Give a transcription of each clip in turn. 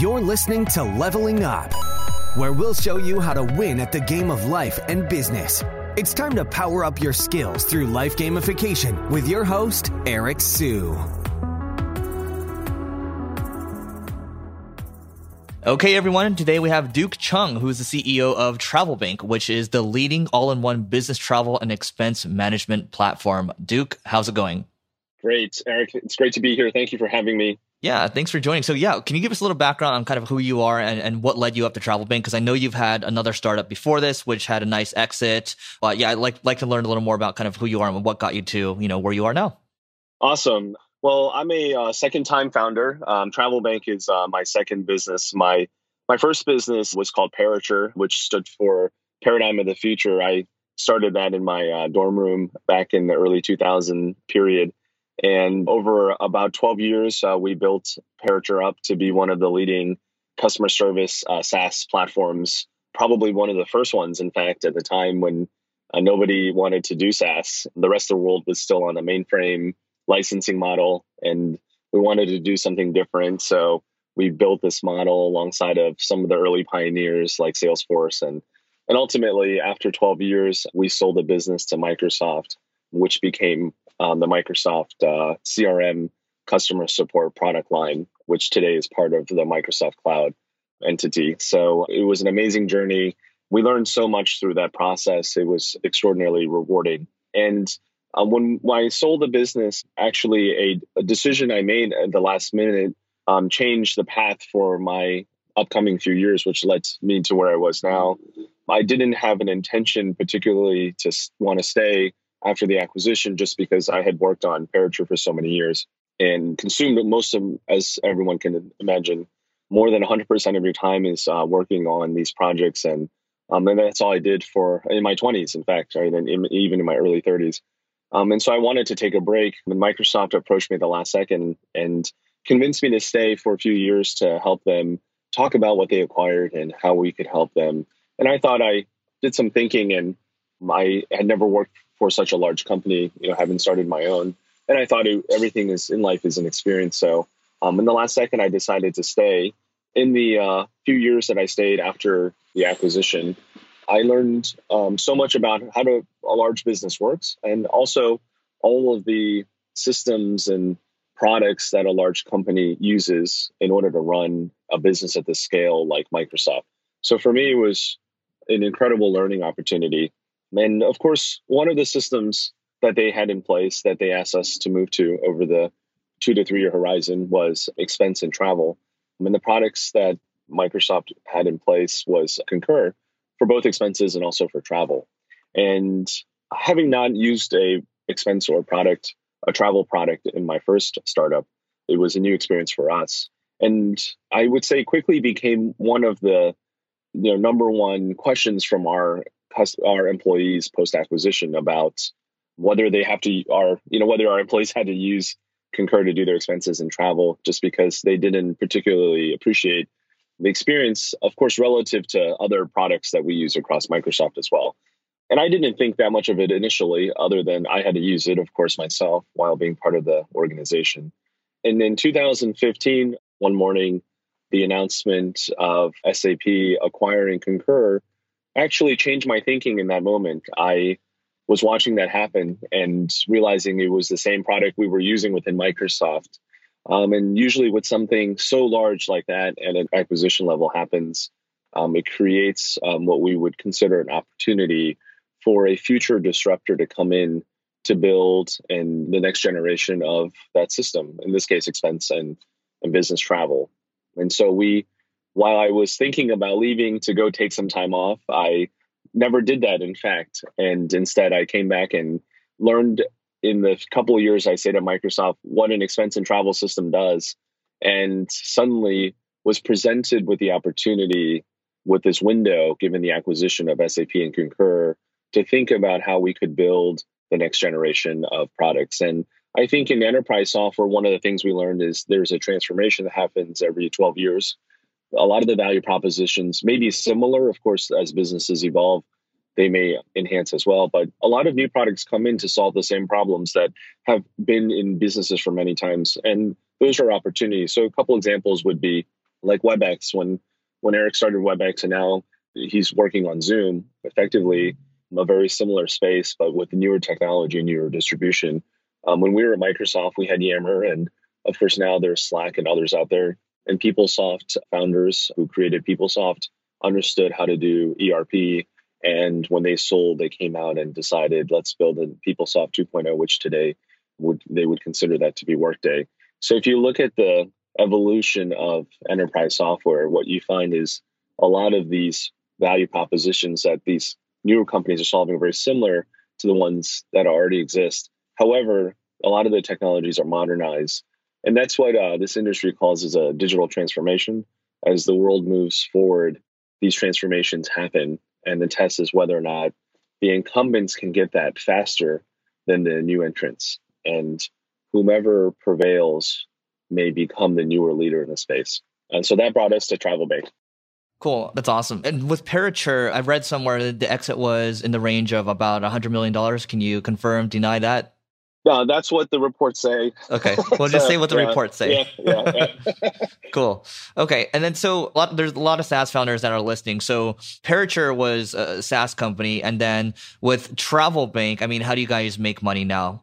You're listening to Leveling Up, where we'll show you how to win at the game of life and business. It's time to power up your skills through life gamification with your host, Eric Siu. Okay, everyone. Today we have Duke Chung, who's the CEO of TravelBank, which is the leading all in one business travel and expense management platform. Duke, how's it going? Great, Eric. It's great to be here. Thank you for having me. Yeah, thanks for joining. So, yeah, can you give us a little background on kind of who you are and, and what led you up to TravelBank? Because I know you've had another startup before this, which had a nice exit. But yeah, I'd like like to learn a little more about kind of who you are and what got you to you know where you are now. Awesome. Well, I'm a uh, second time founder. Um, TravelBank is uh, my second business. My my first business was called Parature, which stood for Paradigm of the Future. I started that in my uh, dorm room back in the early 2000 period and over about 12 years, uh, we built Parature up to be one of the leading customer service uh, SaaS platforms, probably one of the first ones, in fact, at the time when uh, nobody wanted to do SaaS. The rest of the world was still on a mainframe licensing model, and we wanted to do something different. So we built this model alongside of some of the early pioneers like Salesforce. And, and ultimately, after 12 years, we sold the business to Microsoft, which became um, the Microsoft uh, CRM customer support product line, which today is part of the Microsoft Cloud entity. So it was an amazing journey. We learned so much through that process. It was extraordinarily rewarding. And uh, when, when I sold the business, actually, a, a, decision I made at the last minute um, changed the path for my upcoming few years, which led me to where I was now. I didn't have an intention, particularly, to want to stay after the acquisition just because I had worked on Parature for so many years and consumed most of, as everyone can imagine, more than 100% of your time is uh, working on these projects. And, um, and that's all I did for in my 20s, in fact, right? And in, even in my early 30s. Um, and so I wanted to take a break. When Microsoft approached me the last second and convinced me to stay for a few years to help them talk about what they acquired and how we could help them. And I thought I did some thinking and I had never worked for such a large company, you know, having started my own. And I thought it, everything is in life is an experience. So um, in the last second, I decided to stay. In the uh, few years that I stayed after the acquisition, I learned um, so much about how to, a large business works and also all of the systems and products that a large company uses in order to run a business at this scale like Microsoft. So for me, it was an incredible learning opportunity and of course, one of the systems that they had in place that they asked us to move to over the two to three year horizon was expense and travel. And the products that Microsoft had in place was Concur for both expenses and also for travel. And having not used a expense or product, a travel product in my first startup, it was a new experience for us. And I would say quickly became one of the you know number one questions from our our employees post acquisition about whether they have to our you know whether our employees had to use concur to do their expenses and travel just because they didn't particularly appreciate the experience of course relative to other products that we use across microsoft as well. And i didn't think that much of it initially other than i had to use it of course myself while being part of the organization. And in 2015 one morning the announcement of sap acquiring concur actually changed my thinking in that moment. I was watching that happen and realizing it was the same product we were using within Microsoft. Um, and usually, with something so large like that and an acquisition level happens, um, it creates um, what we would consider an opportunity for a future disruptor to come in to build and the next generation of that system. In this case, expense and and business travel. And so we while I was thinking about leaving to go take some time off, I never did that, in fact. And instead, I came back and learned in the couple of years I stayed at Microsoft what an expense and travel system does. And suddenly was presented with the opportunity with this window, given the acquisition of SAP and Concur, to think about how we could build the next generation of products. And I think in enterprise software, one of the things we learned is there's a transformation that happens every 12 years a lot of the value propositions may be similar. Of course, as businesses evolve, they may enhance as well. But a lot of new products come in to solve the same problems that have been in businesses for many times. And those are opportunities. So, a couple examples would be like WebEx. When when Eric started WebEx and now he's working on Zoom, effectively a very similar space, but with newer technology and newer distribution. Um, when we were at Microsoft, we had Yammer, and of course now there's Slack and others out there. And PeopleSoft founders who created PeopleSoft understood how to do ERP. And when they sold, they came out and decided, let's build a PeopleSoft 2.0, which today would they would consider that to be Workday. So if you look at the evolution of enterprise software, what you find is a lot of these value propositions that these newer companies are solving are very similar to the ones that already exist. However, a lot of the technologies are modernized. And that's what uh, this industry calls as a digital transformation. As the world moves forward, these transformations happen. And the test is whether or not the incumbents can get that faster than the new entrants. And whomever prevails may become the newer leader in the space. And so that brought us to Travel Bank. Cool. That's awesome. And with Parature, I've read somewhere that the exit was in the range of about $100 million. Can you confirm, deny that? No, that's what the reports say. Okay, we'll just say what the yeah, reports say. Yeah, yeah, yeah. cool. Okay, and then so a lot, there's a lot of SaaS founders that are listening. So Parature was a SaaS company, and then with Travel Bank, I mean, how do you guys make money now?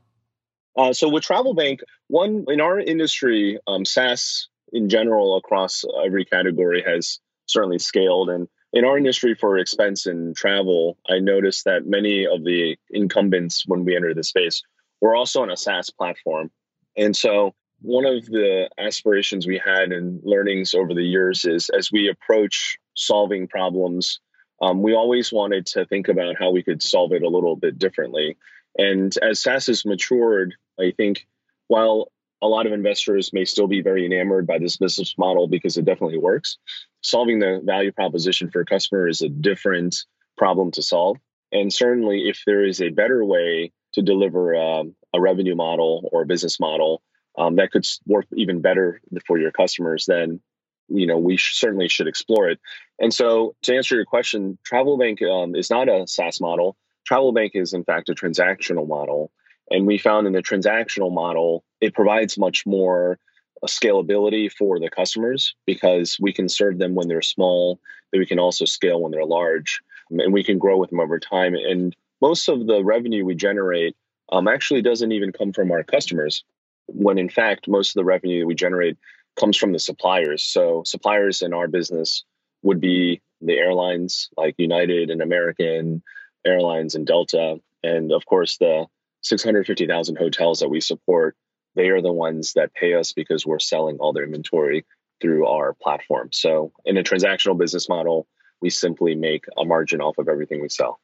Uh, so with Travel Bank, one in our industry, um, SaaS in general across every category has certainly scaled. And in our industry for expense and travel, I noticed that many of the incumbents when we entered the space were also on a SaaS platform. And so one of the aspirations we had and learnings over the years is as we approach solving problems, um, we always wanted to think about how we could solve it a little bit differently. And as SaaS has matured, I think while a lot of investors may still be very enamored by this business model because it definitely works. Solving the value proposition for a customer is a different problem to solve. And certainly, if there is a better way to deliver um, a revenue model or a business model um, that could work even better for your customers, then you know we sh- certainly should explore it. And so, to answer your question, Travel Bank um, is not a SaaS model. Travel Bank is in fact a transactional model. And we found in the transactional model, it provides much more uh, scalability for the customers because we can serve them when they're small, but we can also scale when they're large, and we can grow with them over time. And most of the revenue we generate um, actually doesn't even come from our customers, when in fact, most of the revenue that we generate comes from the suppliers. So, suppliers in our business would be the airlines like United and American Airlines and Delta, and of course, the 650,000 hotels that we support, they are the ones that pay us because we're selling all their inventory through our platform. So in a transactional business model, we simply make a margin off of everything we sell.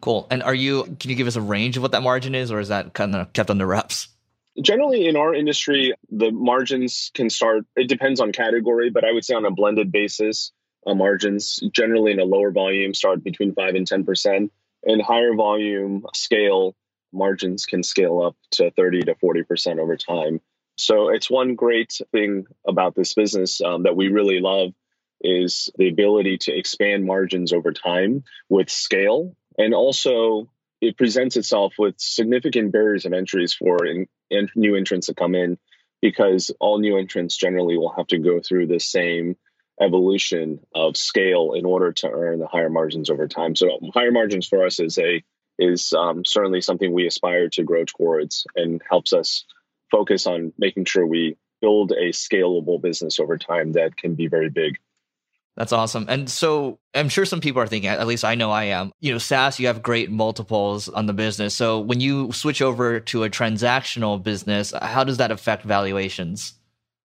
Cool. And are you, can you give us a range of what that margin is, or is that kind of kept under wraps? Generally, in our industry, the margins can start, it depends on category, but I would say on a blended basis, uh, margins generally in a lower volume start between 5 and 10%. In higher volume scale, margins can scale up to 30 to 40% over time. So it's one great thing about this business um, that we really love is the ability to expand margins over time with scale. And also it presents itself with significant barriers of entries for in, in new entrants to come in because all new entrants generally will have to go through the same evolution of scale in order to earn the higher margins over time. So higher margins for us is a is um, certainly something we aspire to grow towards and helps us focus on making sure we build a scalable business over time that can be very big. That's awesome. And so I'm sure some people are thinking, at least I know I am, you know, SaaS, you have great multiples on the business. So when you switch over to a transactional business, how does that affect valuations?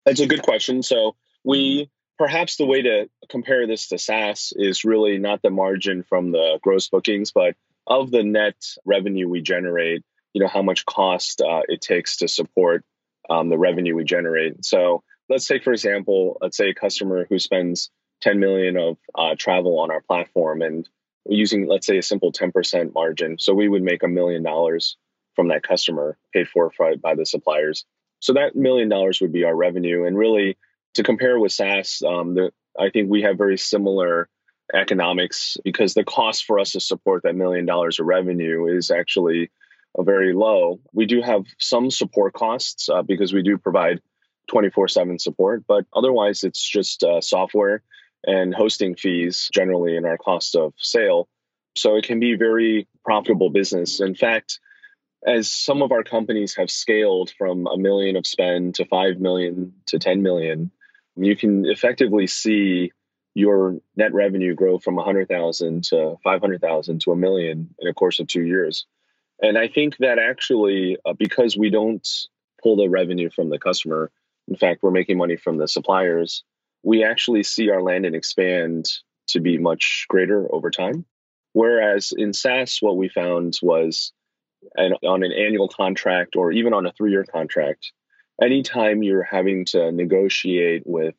That's a good question. So we perhaps the way to compare this to SaaS is really not the margin from the gross bookings, but of the net revenue we generate, you know, how much cost uh, it takes to support um, the revenue we generate. So let's take, for example, let's say a customer who spends 10 million of uh, travel on our platform and using, let's say, a simple 10% margin. So we would make a million dollars from that customer paid for by the suppliers. So that million dollars would be our revenue. And really, to compare with SaaS, um, the, I think we have very similar economics because the cost for us to support that million dollars of revenue is actually very low. We do have some support costs uh, because we do provide 24 7 support. But otherwise, it's just uh, software and hosting fees generally in our cost of sale. So it can be very profitable business. In fact, as some of our companies have scaled from a million of spend to 5 million to 10 million, you can effectively see your net revenue grow from 100,000 to 500,000 to a million in a course of two years. And I think that actually, uh, because we don't pull the revenue from the customer, in fact, we're making money from the suppliers, we actually see our land and expand to be much greater over time. Whereas in SaaS, what we found was an, on an annual contract or even on a three year contract, anytime you're having to negotiate with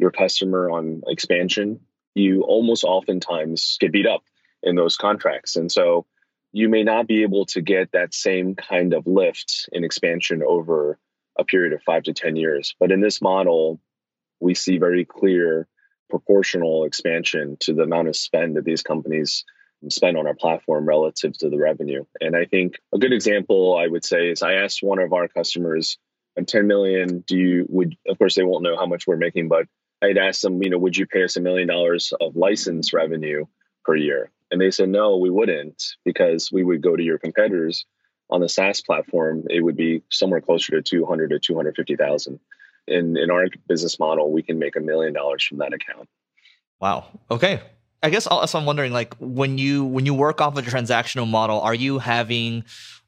your customer on expansion, you almost oftentimes get beat up in those contracts. And so you may not be able to get that same kind of lift in expansion over a period of five to 10 years. But in this model, we see very clear proportional expansion to the amount of spend that these companies spend on our platform relative to the revenue. And I think a good example I would say is I asked one of our customers, I'm 10 million, do you would of course they won't know how much we're making, but I'd ask them, you know, would you pay us a million dollars of license revenue per year? And they said, no, we wouldn't, because we would go to your competitors on the SaaS platform. It would be somewhere closer to 200 to 250,000. In, in our business model, we can make a million dollars from that account. Wow. Okay. I guess also I'm wondering, like, when you when you work off of a transactional model, are you having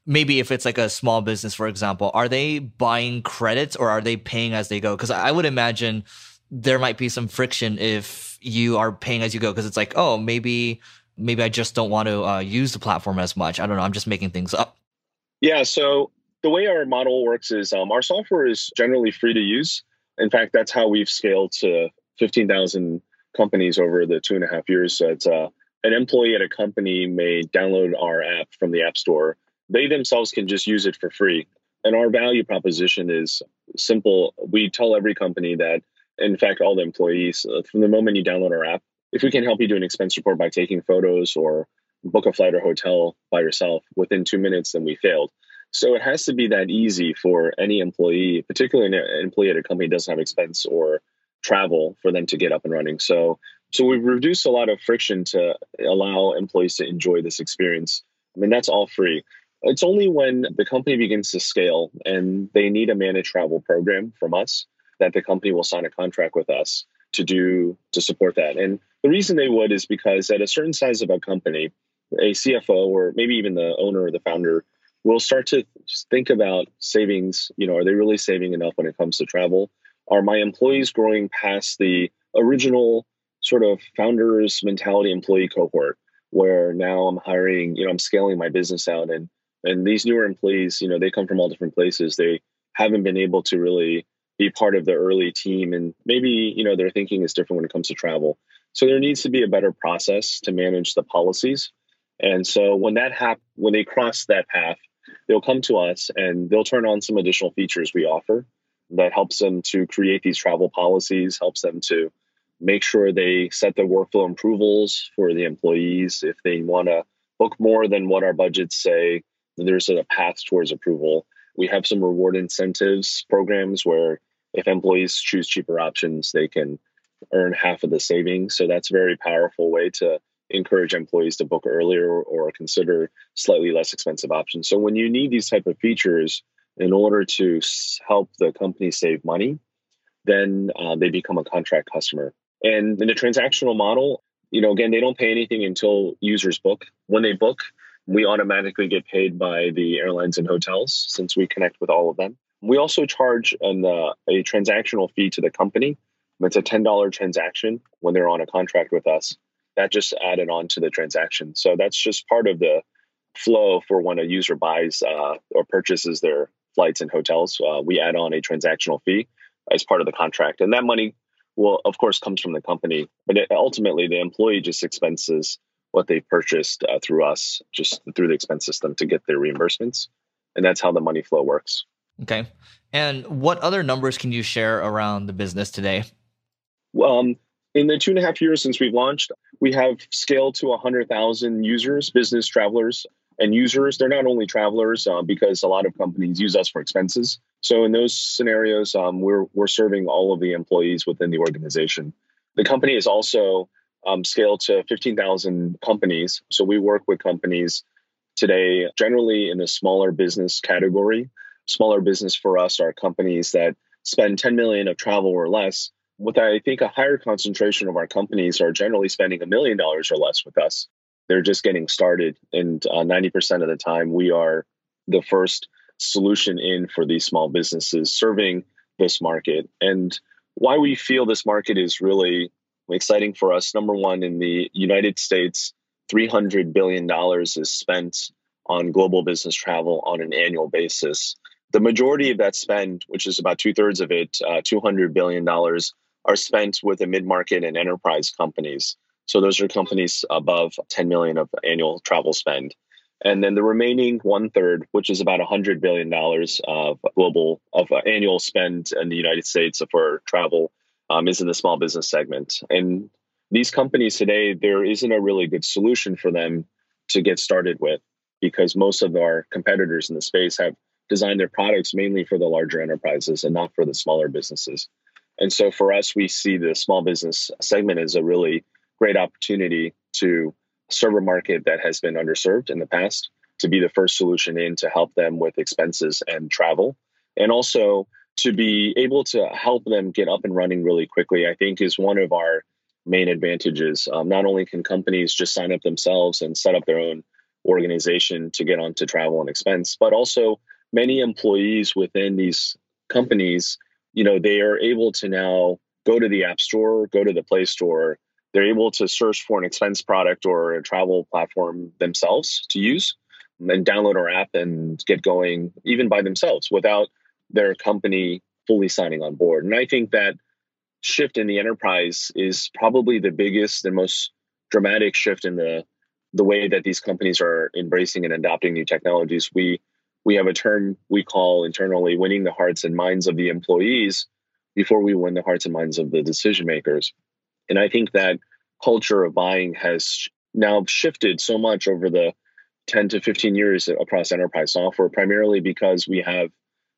maybe if it's like a small business, for example, are they buying credits or are they paying as they go? Because I would imagine there might be some friction if you are paying as you go because it's like, oh, maybe maybe I just don't want to uh, use the platform as much. I don't know. I'm just making things up. Yeah. So the way our model works is um, our software is generally free to use. In fact, that's how we've scaled to 15,000 companies over the two and a half years. It's uh, an employee at a company may download our app from the App Store. They themselves can just use it for free. And our value proposition is simple. We tell every company that in fact, all the employees, uh, from the moment you download our app, if we can help you do an expense report by taking photos or book a flight or hotel by yourself within two minutes, then we failed. So it has to be that easy for any employee, particularly an employee at a company doesn't have expense or travel for them to get up and running. So so we've reduced a lot of friction to allow employees to enjoy this experience. I mean, that's all free. It's only when the company begins to scale and they need a managed travel program from us that the company will sign a contract with us to do to support that. And the reason they would is because at a certain size of a company, a CFO or maybe even the owner or the founder will start to think about savings. You know, are they really saving enough when it comes to travel? Are my employees growing past the original sort of founders mentality employee cohort where now I'm hiring, you know, I'm scaling my business out and and these newer employees, you know, they come from all different places. They haven't been able to really be part of the early team and maybe you know their thinking is different when it comes to travel so there needs to be a better process to manage the policies and so when that hap- when they cross that path they'll come to us and they'll turn on some additional features we offer that helps them to create these travel policies helps them to make sure they set the workflow approvals for the employees if they want to book more than what our budgets say there's a path towards approval we have some reward incentives programs where if employees choose cheaper options, they can earn half of the savings. So that's a very powerful way to encourage employees to book earlier or consider slightly less expensive options. So when you need these type of features in order to help the company save money, then uh, they become a contract customer. And in the transactional model, you know, again, they don't pay anything until users book. When they book, we automatically get paid by the airlines and hotels since we connect with all of them. We also charge an, uh, a transactional fee to the company. It's a $10 transaction when they're on a contract with us. That just added on to the transaction. So that's just part of the flow for when a user buys uh, or purchases their flights and hotels. Uh, we add on a transactional fee as part of the contract. And that money will, of course, comes from the company. But it, ultimately, the employee just expenses what they purchased uh, through us, just through the expense system to get their reimbursements. And that's how the money flow works. Okay. And what other numbers can you share around the business today? Well, um, in the two and a half years since we've launched, we have scaled to 100,000 users, business travelers, and users. They're not only travelers uh, because a lot of companies use us for expenses. So in those scenarios, um, we're we're serving all of the employees within the organization. The company is also um, scaled to 15,000 companies. So we work with companies today, generally in the smaller business category. Smaller business for us are companies that spend 10 million of travel or less. With I think a higher concentration of our companies are generally spending a million dollars or less with us. They're just getting started, and uh, 90% of the time we are the first solution in for these small businesses serving this market. And why we feel this market is really exciting for us. Number one, in the United States, $300 billion is spent on global business travel on an annual basis. The majority of that spend, which is about two thirds of it, uh, $200 billion, are spent with the mid market and enterprise companies. So those are companies above 10 million of annual travel spend. And then the remaining one third, which is about $100 billion of global, of uh, annual spend in the United States for travel, um, is in the small business segment. And these companies today, there isn't a really good solution for them to get started with because most of our competitors in the space have designed their products mainly for the larger enterprises and not for the smaller businesses. And so for us, we see the small business segment as a really great opportunity to serve a market that has been underserved in the past, to be the first solution in to help them with expenses and travel, and also to be able to help them get up and running really quickly, I think is one of our main advantages. Um, not only can companies just sign up themselves and set up their own organization to get onto travel and expense, but also many employees within these companies, you know, they are able to now go to the App Store, go to the Play Store. They're able to search for an expense product or a travel platform themselves to use and download our app and get going even by themselves without their company fully signing on board. And I think that shift in the enterprise is probably the biggest and most dramatic shift in the the way that these companies are embracing and adopting new technologies. We we have a term we call internally winning the hearts and minds of the employees before we win the hearts and minds of the decision makers. And I think that culture of buying has now shifted so much over the 10 to 15 years across enterprise software, primarily because we have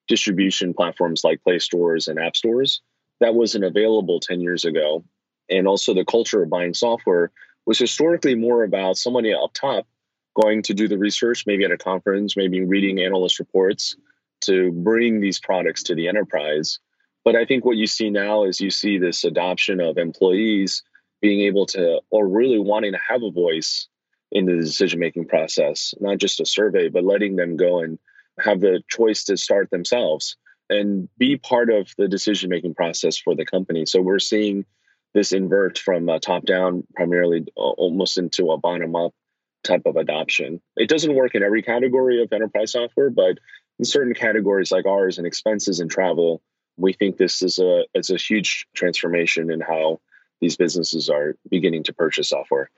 distribution platforms like Play Stores and App Stores that wasn't available 10 years ago. And also, the culture of buying software was historically more about somebody up top going to do the research, maybe at a conference, maybe reading analyst reports to bring these products to the enterprise. But I think what you see now is you see this adoption of employees being able to, or really wanting to have a voice in the decision making process, not just a survey, but letting them go and have the choice to start themselves and be part of the decision making process for the company. So we're seeing this invert from uh, top down, primarily uh, almost into a bottom up type of adoption. It doesn't work in every category of enterprise software, but in certain categories like ours and expenses and travel, we think this is a it's a huge transformation in how these businesses are beginning to purchase software.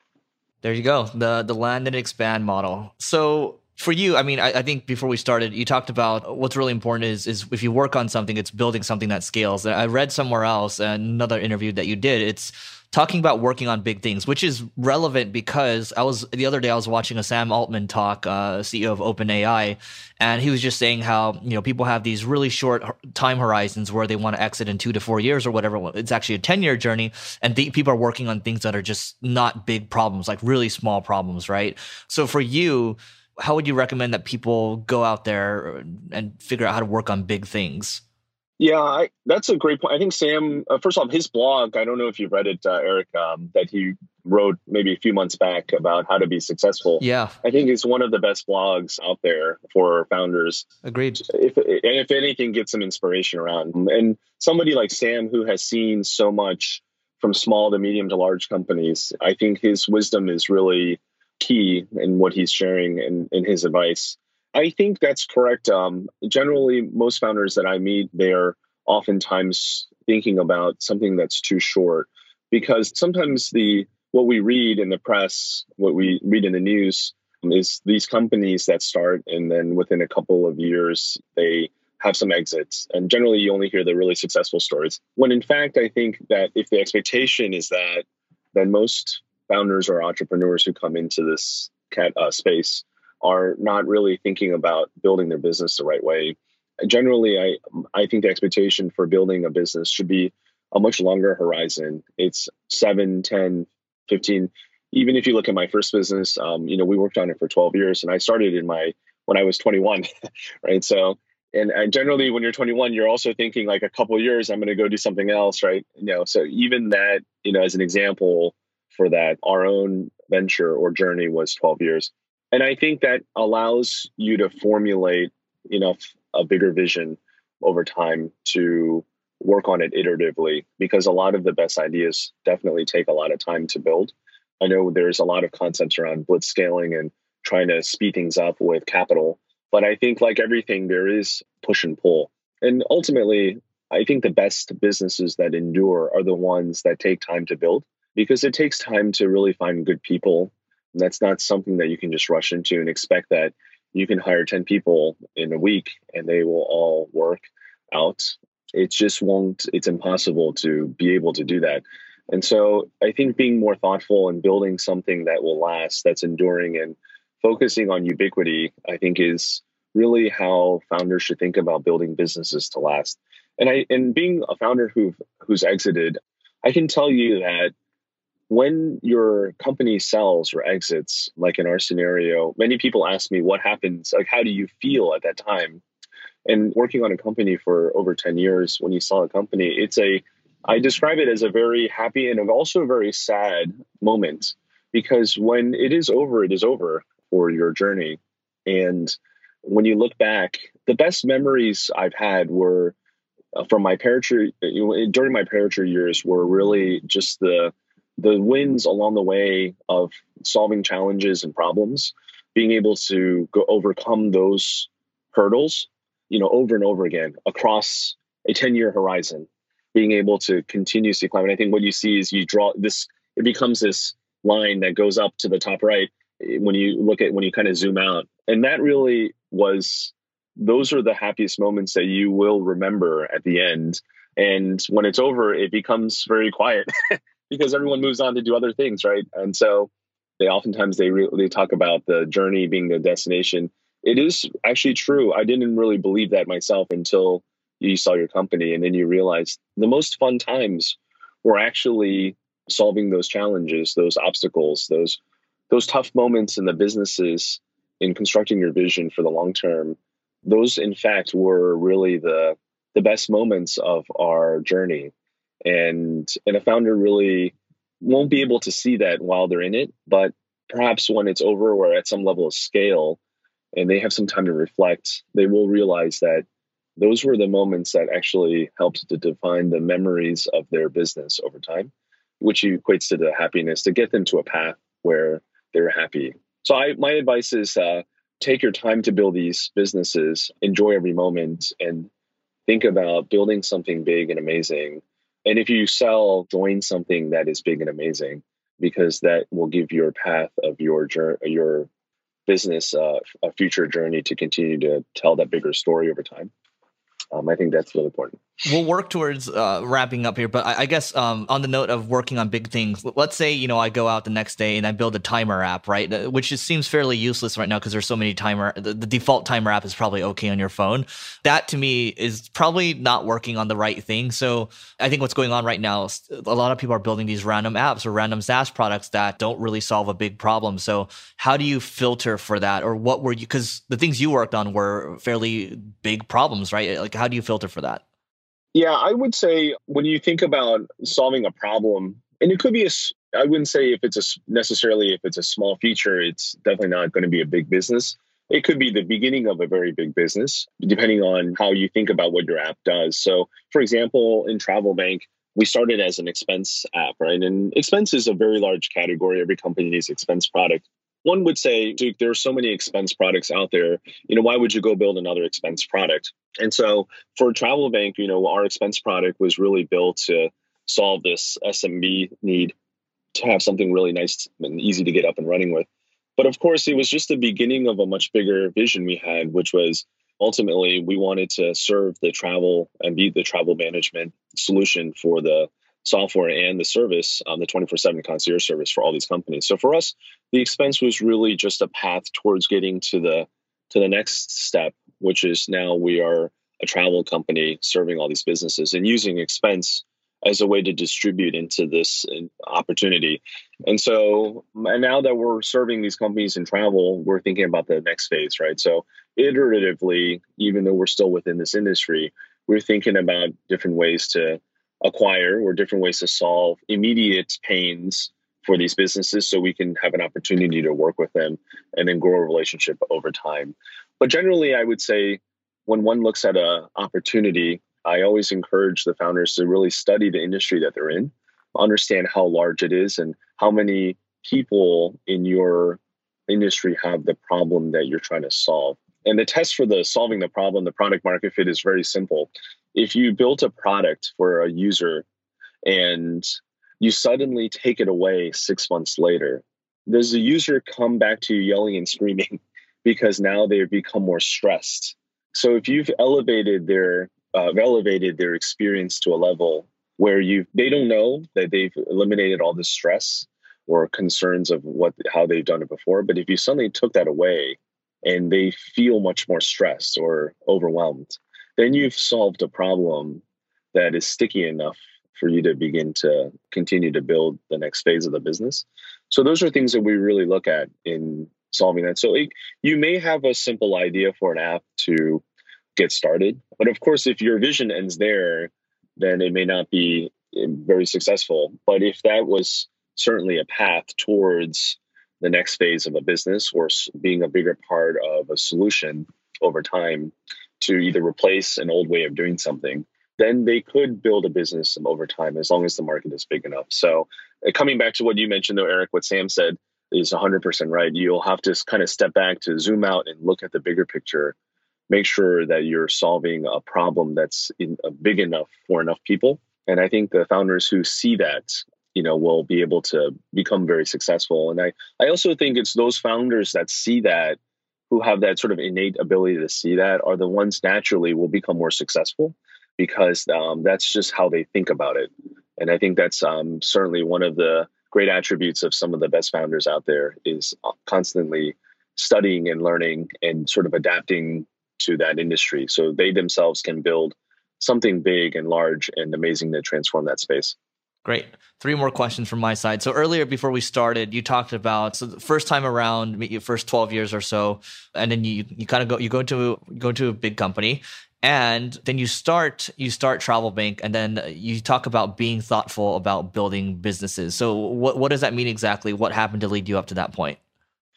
There you go, the the land and expand model. So for you, I mean, I, I, think before we started, you talked about what's really important is is if you work on something, it's building something that scales. I read somewhere else, another interview that you did, it's talking about working on big things, which is relevant because I was the other day I was watching a Sam Altman talk, uh, CEO of OpenAI, and he was just saying how you know people have these really short time horizons where they want to exit in two to four years or whatever. It's actually a ten year journey, and people are working on things that are just not big problems, like really small problems, right? So for you how would you recommend that people go out there and figure out how to work on big things? Yeah, I, that's a great point. I think Sam, uh, first off, his blog, I don't know if you've read it, uh, Eric, um, that he wrote maybe a few months back about how to be successful. Yeah. I think it's one of the best blogs out there for founders. Agreed. If, and if anything, get some inspiration around. And somebody like Sam, who has seen so much from small to medium to large companies, I think his wisdom is really key in what he's sharing and in, his advice. I think that's correct. Um, generally, most founders that I meet, they're oftentimes thinking about something that's too short because sometimes the what we read in the press, what we read in the news, is these companies that start and then within a couple of years they have some exits. And generally, you only hear the really successful stories. When in fact, I think that if the expectation is that then most founders or entrepreneurs who come into this cat, uh, space are not really thinking about building their business the right way. generally, I I think the expectation for building a business should be a much longer horizon. It's 7, 10, 15. Even if you look at my first business, um, you know, we worked on it for 12 years and I started in my, when I was 21, right? So, and, and generally when you're 21, you're also thinking like a couple years, I'm going to go do something else, right? You know, so even that, you know, as an example for that, our own venture or journey was 12 years. And I think that allows you to formulate, enough a bigger vision over time to work on it iteratively because a lot of the best ideas definitely take a lot of time to build. I know there's a lot of concepts around blitz scaling and trying to speed things up with capital, but I think like everything, there is push and pull. And ultimately, I think the best businesses that endure are the ones that take time to build because it takes time to really find good people. And that's not something that you can just rush into and expect that you can hire 10 people in a week and they will all work out. It just won't it's impossible to be able to do that. And so i think being more thoughtful and building something that will last that's enduring and focusing on ubiquity i think is really how founders should think about building businesses to last. And i and being a founder who who's exited i can tell you that when your company sells or exits like in our scenario many people ask me what happens like how do you feel at that time? And working on a company for over 10 years when you sell a company it's a i describe it as a very happy and also a very sad moment. Because when it is over it is over for your journey. And when you look back the best memories i've had were uh, from my Parature during my Parature years were really just the the wins along the way of solving challenges and problems being able to go overcome those hurdles you know, over and over again across a 10 year horizon, being able to continuously climb. And I think what you see is you draw this, it becomes this line that goes up to the top right eh, when you look at, when you kind of zoom out. And that really was, those are the happiest moments that you will remember at the end. And when it's over, it becomes very quiet because everyone moves on to do other things, right? And so they oftentimes they they talk about the journey being the destination it is actually true. I didn't really believe that myself until you saw your company and then you realize the most fun times were actually solving those challenges, those obstacles, those those tough moments in the businesses in constructing your vision for the long term. Those in fact were really the the best moments of our journey. And and a founder really won't be able to see that while they're in it, but perhaps when it's over or at some level of scale, and they have some time to reflect, they will realize that those were the moments that actually helped to define the memories of their business over time, which equates to the happiness to get them to a path where they're happy. So, I, my advice is uh, take your time to build these businesses, enjoy every moment, and think about building something big and amazing. And if you sell, join something that is big and amazing because that will give your path of your journey, your business uh, a future journey to continue to tell that bigger story over time. Um, I think that's really important we'll work towards uh, wrapping up here, but I, I guess um, on the note of working on big things, let's say you know I go out the next day and I build a timer app, right? Which just seems fairly useless right now because there's so many timer. The, the, default timer app is probably okay on your phone. That to me is probably not working on the right thing. So I think what's going on right now, a lot of people are building these random apps or random SaaS products that don't really solve a big problem. So how do you filter for that, or what were you? Because the things you worked on were fairly big problems, right? Like how do you filter for that? Yeah, I would say when you think about solving a problem, and it could be a, I wouldn't say if it's a necessarily if it's a small feature, it's definitely not going to be a big business. It could be the beginning of a very big business, depending on how you think about what your app does. So, for example, in Travel Bank, we started as an expense app, right? And expense is a very large category. Every company needs expense product one would say, Duke, there are so many expense products out there. You know, why would you go build another expense product? And so for Travel Bank, you know, our expense product was really built to solve this SMB need to have something really nice and easy to get up and running with. But of course, it was just the beginning of a much bigger vision we had, which was ultimately we wanted to serve the travel and be the travel management solution for the software and the service, um, the 24 7 concierge service for all these companies. So for us, the expense was really just a path towards getting to the to the next step, which is now we are a travel company serving all these businesses and using expense as a way to distribute into this uh, opportunity. And so, and now that we're serving these companies in travel, we're thinking about the next phase, right? So, iteratively, even though we're still within this industry, we're thinking about different ways to acquire or different ways to solve immediate pains for these businesses so we can have an opportunity to work with them and then grow a relationship over time. But generally, I would say when one looks at an opportunity, I always encourage the founders to really study the industry that they're in, understand how large it is, and how many people in your industry have the problem that you're trying to solve. And the test for the solving the problem, the product market fit is very simple. If you built a product for a user and you suddenly take it away six months later, does the user come back to you yelling and screaming because now they've become more stressed? So if you've elevated their uh, elevated their experience to a level where you they don't know that they've eliminated all the stress or concerns of what how they've done it before but if you suddenly took that away and they feel much more stressed or overwhelmed then you've solved a problem that is sticky enough for you to begin to continue to build the next phase of the business so those are things that we really look at in solving that so it, you may have a simple idea for an app to get started. But of course, if your vision ends there, then it may not be eh, very successful. But if that was certainly a path towards the next phase of a business or being a bigger part of a solution over time to either replace an old way of doing something, then they could build a business over time as long as the market is big enough. So, eh, coming back to what you mentioned, though, Eric, what Sam said is 100% right. You'll have to kind of step back to zoom out and look at the bigger picture make sure that you're solving a problem that's in, uh, big enough for enough people. And I think the founders who see that, you know, will be able to become very successful. And I, I also think it's those founders that see that, who have that sort of innate ability to see that, are the ones naturally will become more successful because um, that's just how they think about it. And I think that's um, certainly one of the great attributes of some of the best founders out there is uh, constantly studying and learning and sort of adapting to that industry so they themselves can build something big and large and amazing to transform that space. Great. Three more questions from my side. So earlier, before we started, you talked about so the first time around, your first twelve years or so, and then you you kind of go you go to go to a big company, and then you start you start Travel Bank, and then you talk about being thoughtful about building businesses. So what what does that mean exactly? What happened to lead you up to that point?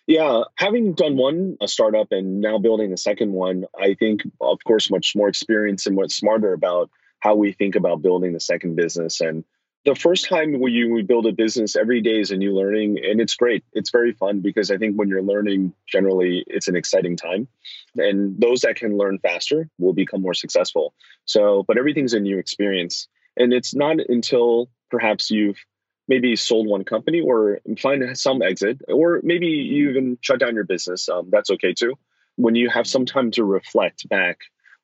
Yeah, having done one a startup and now building the second one, I think, of course, much more experience and much smarter about how we think about building the second business. And the first time we you build a business, every day is a new learning, and it's great. It's very fun because I think when you're learning, generally, it's an exciting time, and those that can learn faster will become more successful. So, but everything's a new experience, and it's not until perhaps you've maybe sold one company or find some exit, or maybe you even shut down your business. Um, that's okay too. When you have some time to reflect back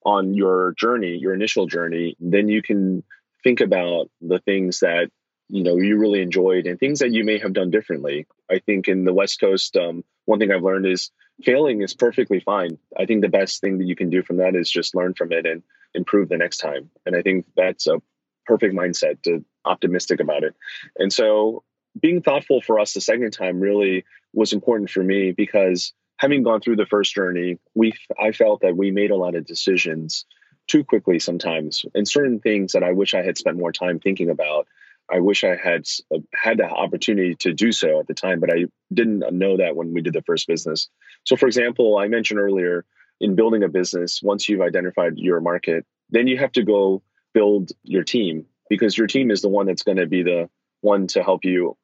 on your journey, your initial journey, then you can think about the things that you know you really enjoyed and things that you may have done differently. I think in the West Coast, um, one thing I've learned is failing is perfectly fine. I think the best thing that you can do from that is just learn from it and improve the next time. And I think that's a perfect mindset to optimistic about it. And so being thoughtful for us the second time really was important for me because having gone through the first journey, we I felt that we made a lot of decisions too quickly sometimes and certain things that I wish I had spent more time thinking about. I wish I had uh, had the opportunity to do so at the time, but I didn't know that when we did the first business. So, for example, I mentioned earlier in building a business, once you've identified your market, then you have to go build your team because your team is the one that's going to be the one to help you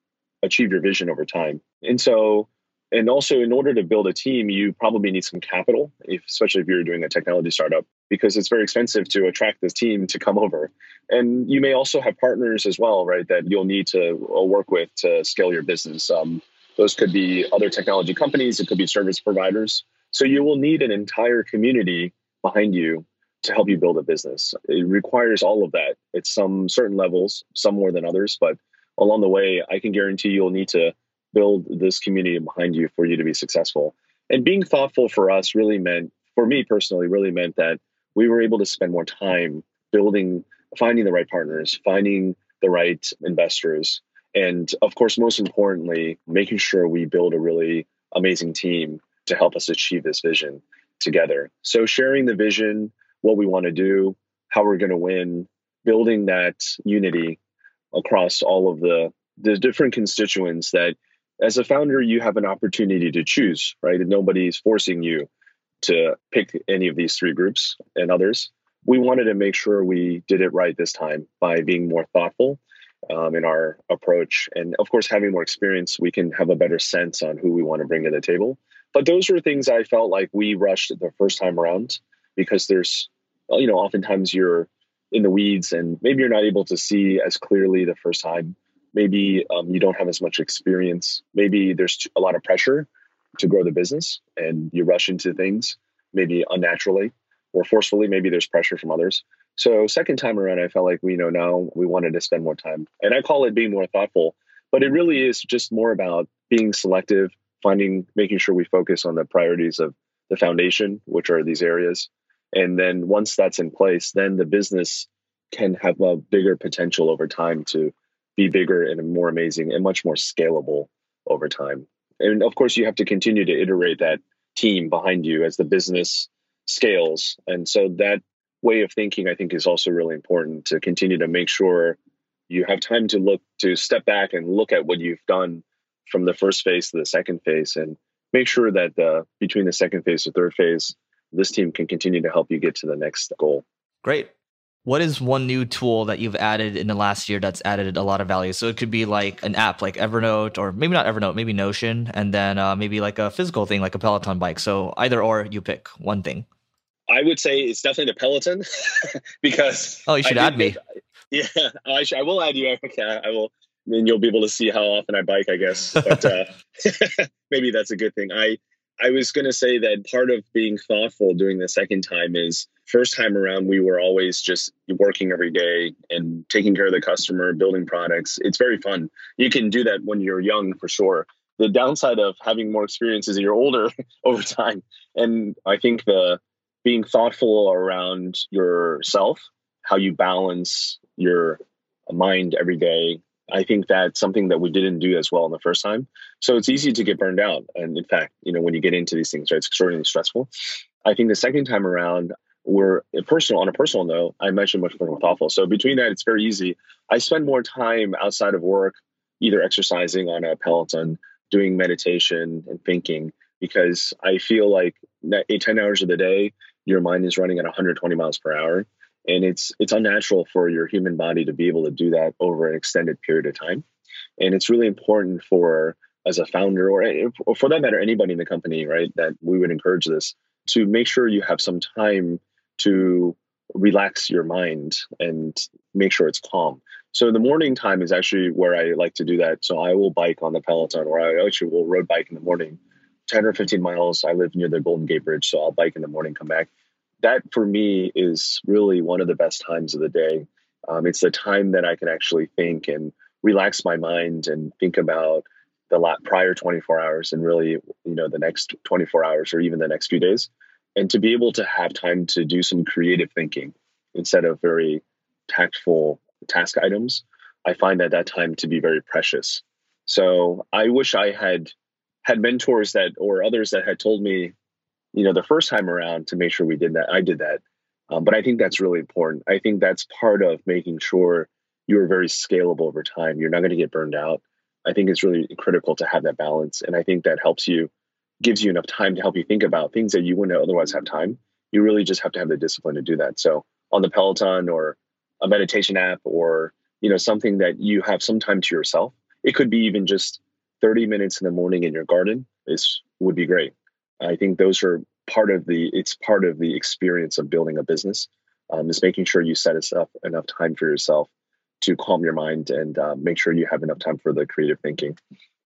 achieve your vision over time. And so, and also in order to build a team, you probably need some capital, if, especially if you're doing a technology startup, because it's very expensive to attract this team to come over. And you may also have partners as well, right, that you'll need to uh, work with to scale your business. Um, those could be other technology companies, it could be service providers. So you will need an entire community behind you to help you build a business. It requires all of that. It's some certain levels, some more than others, but along the way, I can guarantee you'll need to build this community behind you for you to be successful. And being thoughtful for us really meant, for me personally, really meant that we were able to spend more time building, finding the right partners, finding the right investors, and of course, most importantly, making sure we build a really amazing team to help us achieve this vision together. So, sharing the vision, what we want to do, how we're going to win, building that unity across all of the the different constituents that as a founder you have an opportunity to choose right and nobody's forcing you to pick any of these three groups and others we wanted to make sure we did it right this time by being more thoughtful um, in our approach. And of course, having more experience, we can have a better sense on who we want to bring to the table. But those are things I felt like we rushed the first time around because there's, you know, oftentimes you're in the weeds and maybe you're not able to see as clearly the first time. Maybe um, you don't have as much experience. Maybe there's a lot of pressure to grow the business and you rush into things maybe unnaturally or forcefully. Maybe there's pressure from others. So second time around, I felt like we you know now we wanted to spend more time, and I call it being more thoughtful. But it really is just more about being selective, finding, making sure we focus on the priorities of the foundation, which are these areas, and then once that's in place, then the business can have a bigger potential over time to be bigger and more amazing and much more scalable over time. And of course, you have to continue to iterate that team behind you as the business scales. And so that way of thinking, I think, is also really important to continue to make sure you have time to look to step back and look at what you've done from the first phase to the second phase and make sure that the, between the second phase to third phase, this team can continue to help you get to the next goal. Great. What is one new tool that you've added in the last year that's added a lot of value? So it could be like an app like Evernote, or maybe not Evernote, maybe Notion, and then uh, maybe like a physical thing like a Peloton bike. So either or, you pick one thing. I would say it's definitely the Peloton because. Oh, you should add me. Yeah, I, should, I will add you. Okay, I will. Then you'll be able to see how often I bike, I guess. But uh, maybe that's a good thing. I I was going to say that part of being thoughtful doing the second time is first time around we were always just working every day and taking care of the customer, building products. It's very fun. You can do that when you're young for sure. The downside of having more experience is you're older over time. And I think the being thoughtful around yourself, how you balance your mind every day. I think that's something that we didn't do as well in the first time. So it's easy to get burned out. And in fact, you know, when you get into these things, right, it's extraordinarily stressful. I think the second time around, we're personal on a personal note, I mentioned much more thoughtful. So between that, it's very easy. I spend more time outside of work, either exercising on a Peloton, doing meditation and thinking, because I feel like eight, 10 hours of the day, your mind is running at 120 miles per hour and it's it's unnatural for your human body to be able to do that over an extended period of time and it's really important for as a founder or, or for that matter anybody in the company right that we would encourage this to make sure you have some time to relax your mind and make sure it's calm so the morning time is actually where i like to do that so i will bike on the peloton or i actually will road bike in the morning 10 or 15 miles. I live near the Golden Gate Bridge, so I'll bike in the morning, come back. That for me is really one of the best times of the day. Um, it's the time that I can actually think and relax my mind and think about the prior 24 hours and really, you know, the next 24 hours or even the next few days. And to be able to have time to do some creative thinking instead of very tactful task items, I find that that time to be very precious. So I wish I had had mentors that or others that had told me, you know, the first time around to make sure we did that. I did that. Um, but I think that's really important. I think that's part of making sure you're very scalable over time. You're not going to get burned out. I think it's really critical to have that balance. And I think that helps you, gives you enough time to help you think about things that you wouldn't otherwise have time. You really just have to have the discipline to do that. So on the Peloton or a meditation app or, you know, something that you have some time to yourself. It could be even just 30 minutes in the morning in your garden is would be great. I think those are part of the it's part of the experience of building a business um, is making sure you set up enough time for yourself to calm your mind and uh, make sure you have enough time for the creative thinking.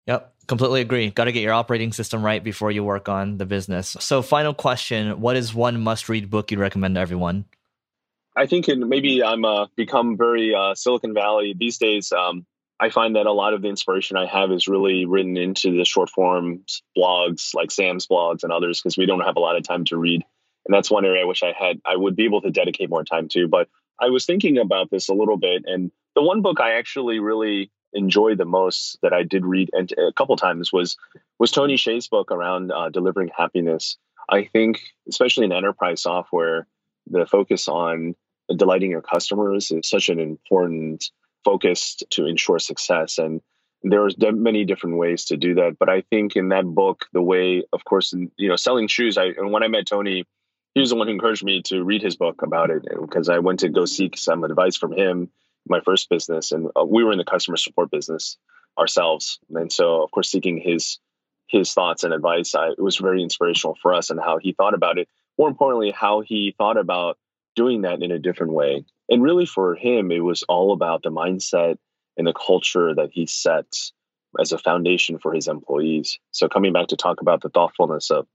Yep, completely agree. Got to get your operating system right before you work on the business. So, final question: What is one must-read book you'd recommend to everyone? I think in, maybe I'm uh, become very uh, Silicon Valley these days. Um, I find that a lot of the inspiration I have is really written into the short form blogs like Sam's blogs and others because we don't have a lot of time to read and that's one area I wish I had I would be able to dedicate more time to. But I was thinking about this a little bit, and the one book I actually really enjoy the most that I did read and a couple times was was Tony Hsieh's book around uh, delivering happiness. I think, especially in enterprise software, the focus on delighting your customers is such an important focus to ensure success. And there's many different ways to do that. But I think in that book, the way, of course, you know, selling shoes. I and when I met Tony, he was the one who encouraged me to read his book about it because I went to go seek some advice from him my first business, and uh, we were in the customer support business ourselves. And so, of course, seeking his his thoughts and advice, I, it was very inspirational for us and how he thought about it. More importantly, how he thought about doing that in a different way. And really, for him, it was all about the mindset and the culture that he sets as a foundation for his employees. So, coming back to talk about the thoughtfulness of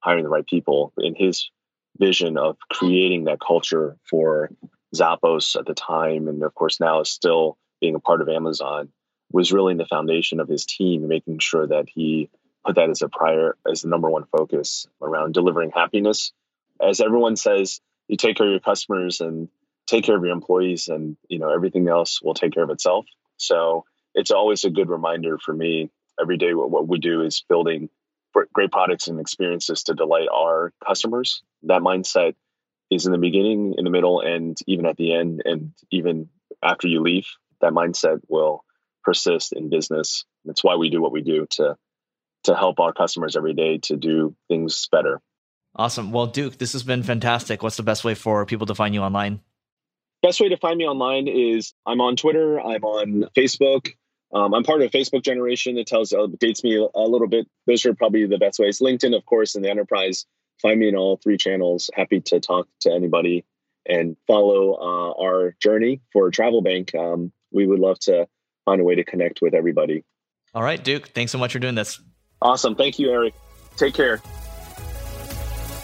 hiring the right people in his vision of creating that culture for Zappos at the time, and of course now is still being a part of Amazon, was really in the foundation of his team, making sure that he put that as a prior, as the number one focus around delivering happiness. As everyone says, you take care of your customers and take care of your employees, and you know everything else will take care of itself. So it's always a good reminder for me every day. What, what we do is building great products and experiences to delight our customers. That mindset is in the beginning, in the middle, and even at the end, and even after you leave, that mindset will persist in business. That's why we do what we do to to help our customers every day to do things better. Awesome. Well, Duke, this has been fantastic. What's the best way for people to find you online? Best way to find me online is I'm on Twitter, I'm on Facebook. Um, I'm part of a Facebook generation that tells updates me a little bit. Those are probably the best ways. LinkedIn, of course, in the enterprise find me in all three channels. Happy to talk to anybody and follow uh, our journey for Travel Bank. Um, we would love to find a way to connect with everybody. All right, Duke. Thanks so much for doing this. Awesome. Thank you, Eric. Take care.